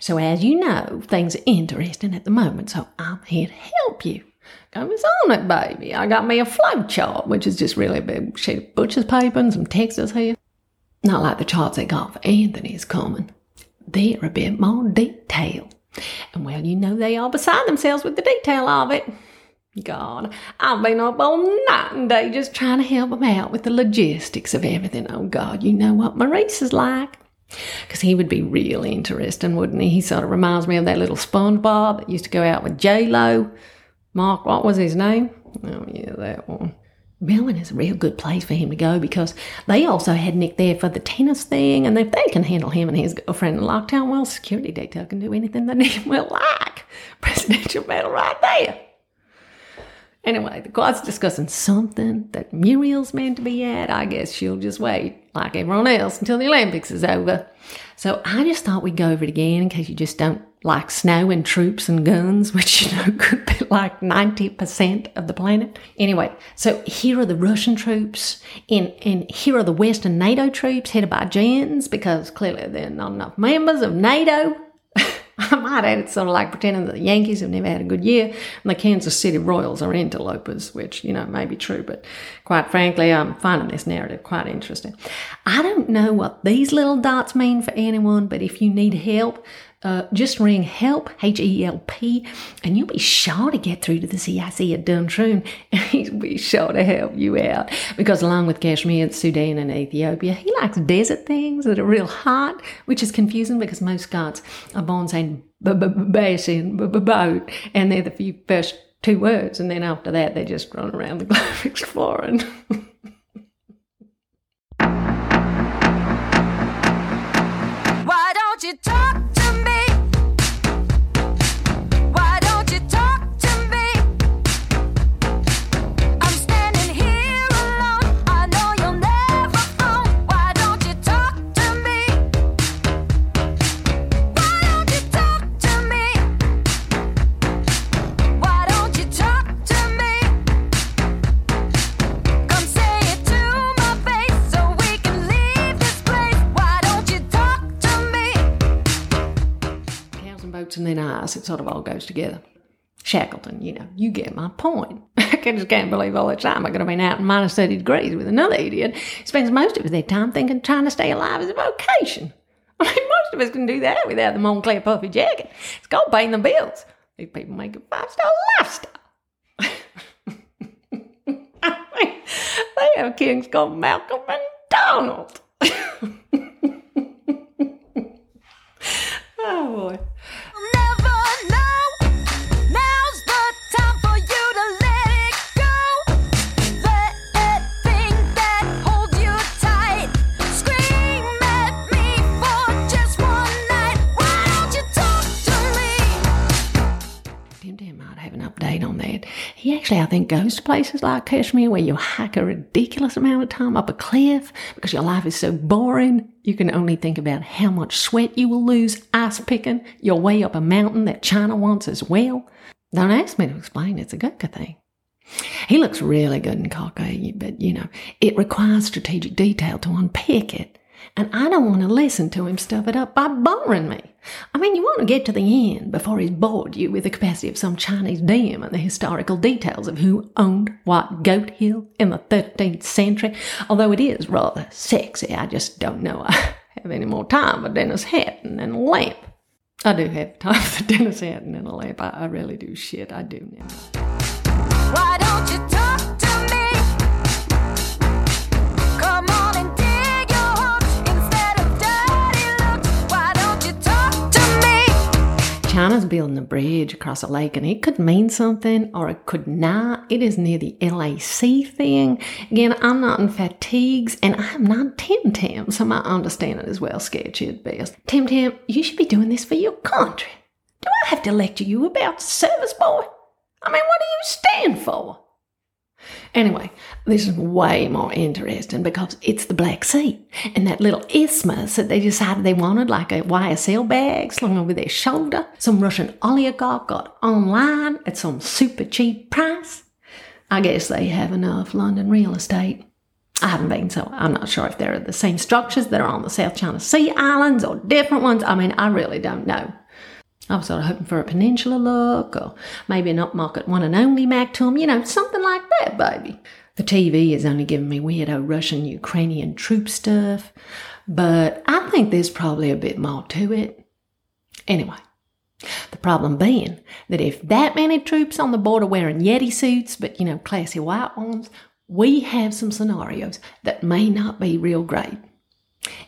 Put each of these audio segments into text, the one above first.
So, as you know, things are interesting at the moment, so I'm here to help you. Goes on it, baby. I got me a flow chart, which is just really a big sheet of butcher's paper and some textures here. Not like the charts they got for Anthony's coming. They're a bit more detailed. And well, you know they are beside themselves with the detail of it. God, I've been up all night and day just trying to help him out with the logistics of everything. Oh, God, you know what Maurice is like. Because he would be real interesting, wouldn't he? He sort of reminds me of that little SpongeBob that used to go out with J-Lo. Mark, what was his name? Oh, yeah, that one. Melbourne is a real good place for him to go because they also had Nick there for the tennis thing, and if they can handle him and his girlfriend in lockdown, well, security detail can do anything they need well like. Presidential medal right there. Anyway, the quad's discussing something that Muriel's meant to be at. I guess she'll just wait, like everyone else, until the Olympics is over. So I just thought we'd go over it again in case you just don't like snow and troops and guns, which you know could be like 90% of the planet. Anyway, so here are the Russian troops, and, and here are the Western NATO troops headed by Jens, because clearly there are not enough members of NATO. I might add it's sort of like pretending that the Yankees have never had a good year and the Kansas City Royals are interlopers, which, you know, may be true, but quite frankly, I'm finding this narrative quite interesting. I don't know what these little dots mean for anyone, but if you need help, uh, just ring HELP, H E L P, and you'll be sure to get through to the CIC at Duntroon, he'll be sure to help you out. Because along with Kashmir, Sudan, and Ethiopia, he likes desert things that are real hot, which is confusing because most Scots are born saying basin, boat, and they're the few first two words, and then after that, they just run around the globe exploring. then us. It sort of all goes together. Shackleton, you know, you get my point. I just can't believe all the time I could have been out in minus 30 degrees with another idiot spends most of their time thinking trying to stay alive is a vocation. I mean, most of us can do that without the Moncler puffy jacket. It's called paying the bills. These people make a five star lifestyle. I mean, they have kings called Malcolm and Donald. oh boy. Actually, I think, goes to places like Kashmir where you hike a ridiculous amount of time up a cliff because your life is so boring. You can only think about how much sweat you will lose ice picking your way up a mountain that China wants as well. Don't ask me to explain, it's a Gurkha thing. He looks really good in cocky, but you know, it requires strategic detail to unpick it. And I don't want to listen to him stuff it up by boring me. I mean, you want to get to the end before he's bored you with the capacity of some Chinese dam and the historical details of who owned what goat hill in the 13th century. Although it is rather sexy, I just don't know I have any more time for Dennis Hatton and a lamp. I do have time for Dennis Hatton and a lamp. I, I really do shit. I do now. Bridge across a lake and it could mean something or it could not. It is near the LAC thing. Again, I'm not in fatigues and I'm not Tim Tam, so my understanding is well sketchy at best. Tim Tam, you should be doing this for your country. Do I have to lecture you about service, boy? I mean, what do you stand for? Anyway, this is way more interesting because it's the Black Sea and that little isthmus that they decided they wanted, like a YSL bag slung over their shoulder. Some Russian oligarch got online at some super cheap price. I guess they have enough London real estate. I haven't been, so I'm not sure if they're the same structures that are on the South China Sea islands or different ones. I mean, I really don't know. I was sort of hoping for a peninsula look, or maybe an upmarket one and only Mac Mactum, you know, something like that, baby. The TV is only giving me weirdo Russian Ukrainian troop stuff, but I think there's probably a bit more to it. Anyway, the problem being that if that many troops on the border wearing Yeti suits, but you know, classy white ones, we have some scenarios that may not be real great.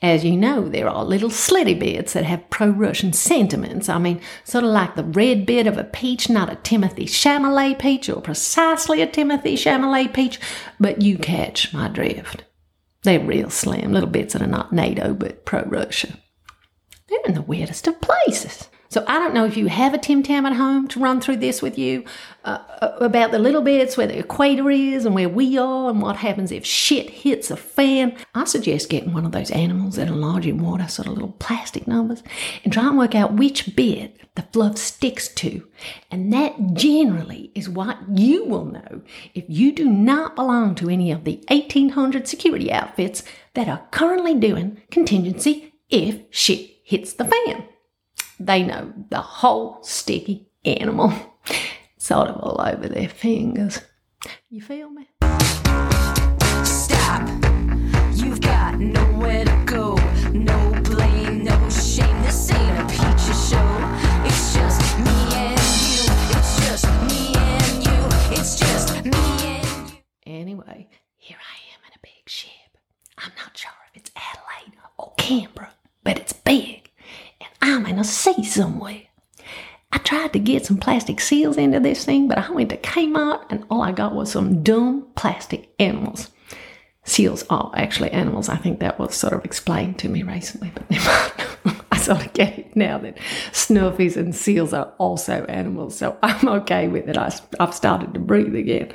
As you know, there are little slitty bits that have pro Russian sentiments. I mean, sort of like the red bit of a peach, not a Timothy Chalamet peach or precisely a Timothy Chalamet peach, but you catch my drift. They're real slim, little bits that are not NATO but pro Russia. They're in the weirdest of places. So I don't know if you have a Tim Tam at home to run through this with you uh, uh, about the little bits where the equator is and where we are and what happens if shit hits a fan. I suggest getting one of those animals that are large in water, sort of little plastic numbers, and try and work out which bit the fluff sticks to. And that generally is what you will know if you do not belong to any of the 1800 security outfits that are currently doing contingency if shit hits the fan. They know the whole sticky animal, sort of all over their fingers. You feel me? Stop. I'm in somewhere. I tried to get some plastic seals into this thing, but I went to Kmart and all I got was some dumb plastic animals. Seals are actually animals. I think that was sort of explained to me recently, but. I sort of get it now that snuffies and seals are also animals, so I'm okay with it. I, I've started to breathe again.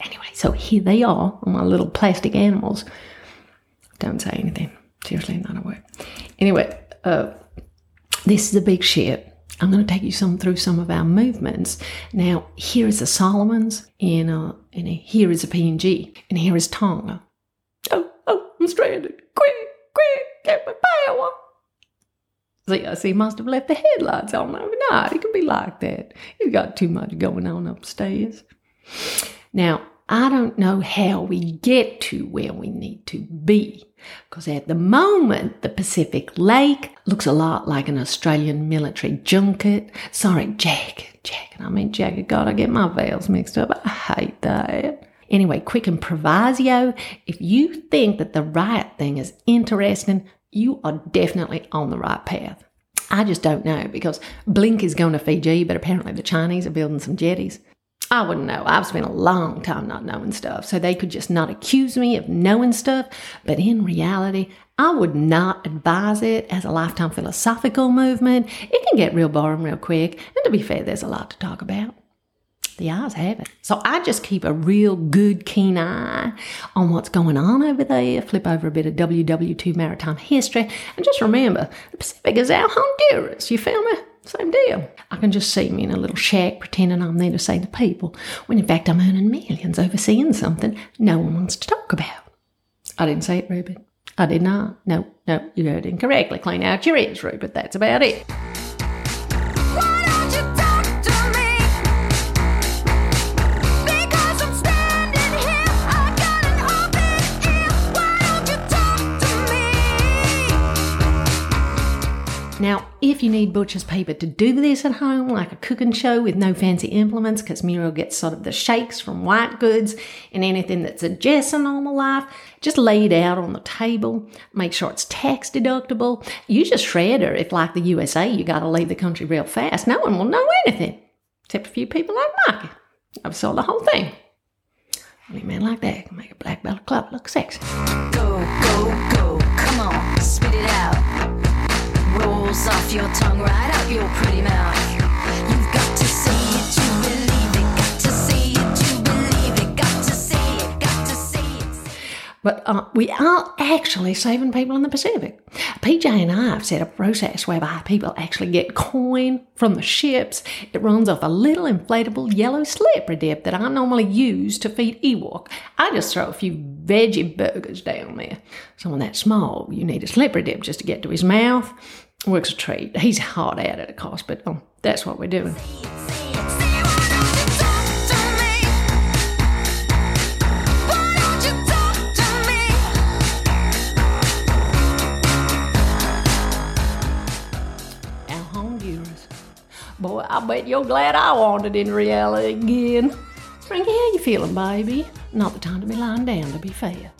Anyway, so here they are, my little plastic animals. Don't say anything. Seriously, not a word. Anyway, uh, this is a big ship. I'm going to take you some through some of our movements. Now, here is the Solomons, and, uh, and here is a PNG, and here is Tonga. Oh, oh, I'm stranded. Quick, quick, get my power. See, I see, must have left the headlights on overnight. It could be like that. He's got too much going on upstairs. Now, I don't know how we get to where we need to be. Because at the moment, the Pacific Lake looks a lot like an Australian military junket. Sorry, jacket, jacket. I mean jacket. God, I get my veils mixed up. I hate that. Anyway, quick improvisio. If you think that the right thing is interesting, you are definitely on the right path. I just don't know because Blinken is going to Fiji, but apparently the Chinese are building some jetties. I wouldn't know. I've spent a long time not knowing stuff, so they could just not accuse me of knowing stuff. But in reality, I would not advise it as a lifetime philosophical movement. It can get real boring real quick, and to be fair, there's a lot to talk about. The eyes have it. So I just keep a real good, keen eye on what's going on over there, flip over a bit of WW2 maritime history, and just remember the Pacific is our Honduras. You feel me? Same can just see me in a little shack pretending I'm there to save the people, when in fact I'm earning millions overseeing something no one wants to talk about. I didn't say it, Rupert. I did not. No, no, you heard incorrectly. Clean out your ears, Rupert. That's about it. Now, if you need butcher's paper to do this at home, like a cooking show with no fancy implements, because Muriel gets sort of the shakes from white goods and anything that suggests a normal life, just lay it out on the table. Make sure it's tax deductible. Use a shredder if, like the USA, you got to leave the country real fast. No one will know anything, except a few people like Mikey. I've sold the whole thing. Only man like that can make a black belt club look sexy. Go, go, go, come on, spit it out. Rolls off your tongue right out your pretty mouth. You've got to say it to believe it, got to say it to believe it, got to say it, got to say it. But uh, we are actually saving people in the Pacific. PJ and I have set up a process whereby people actually get coin from the ships. It runs off a little inflatable yellow slippery dip that I normally use to feed Ewok. I just throw a few veggie burgers down there. Someone that small, you need a slippery dip just to get to his mouth. Works a treat. He's hard at it, of course, but um, that's what we're doing. Boy, I bet you're glad I wanted in reality again. Frankie, how you feeling, baby? Not the time to be lying down, to be fair.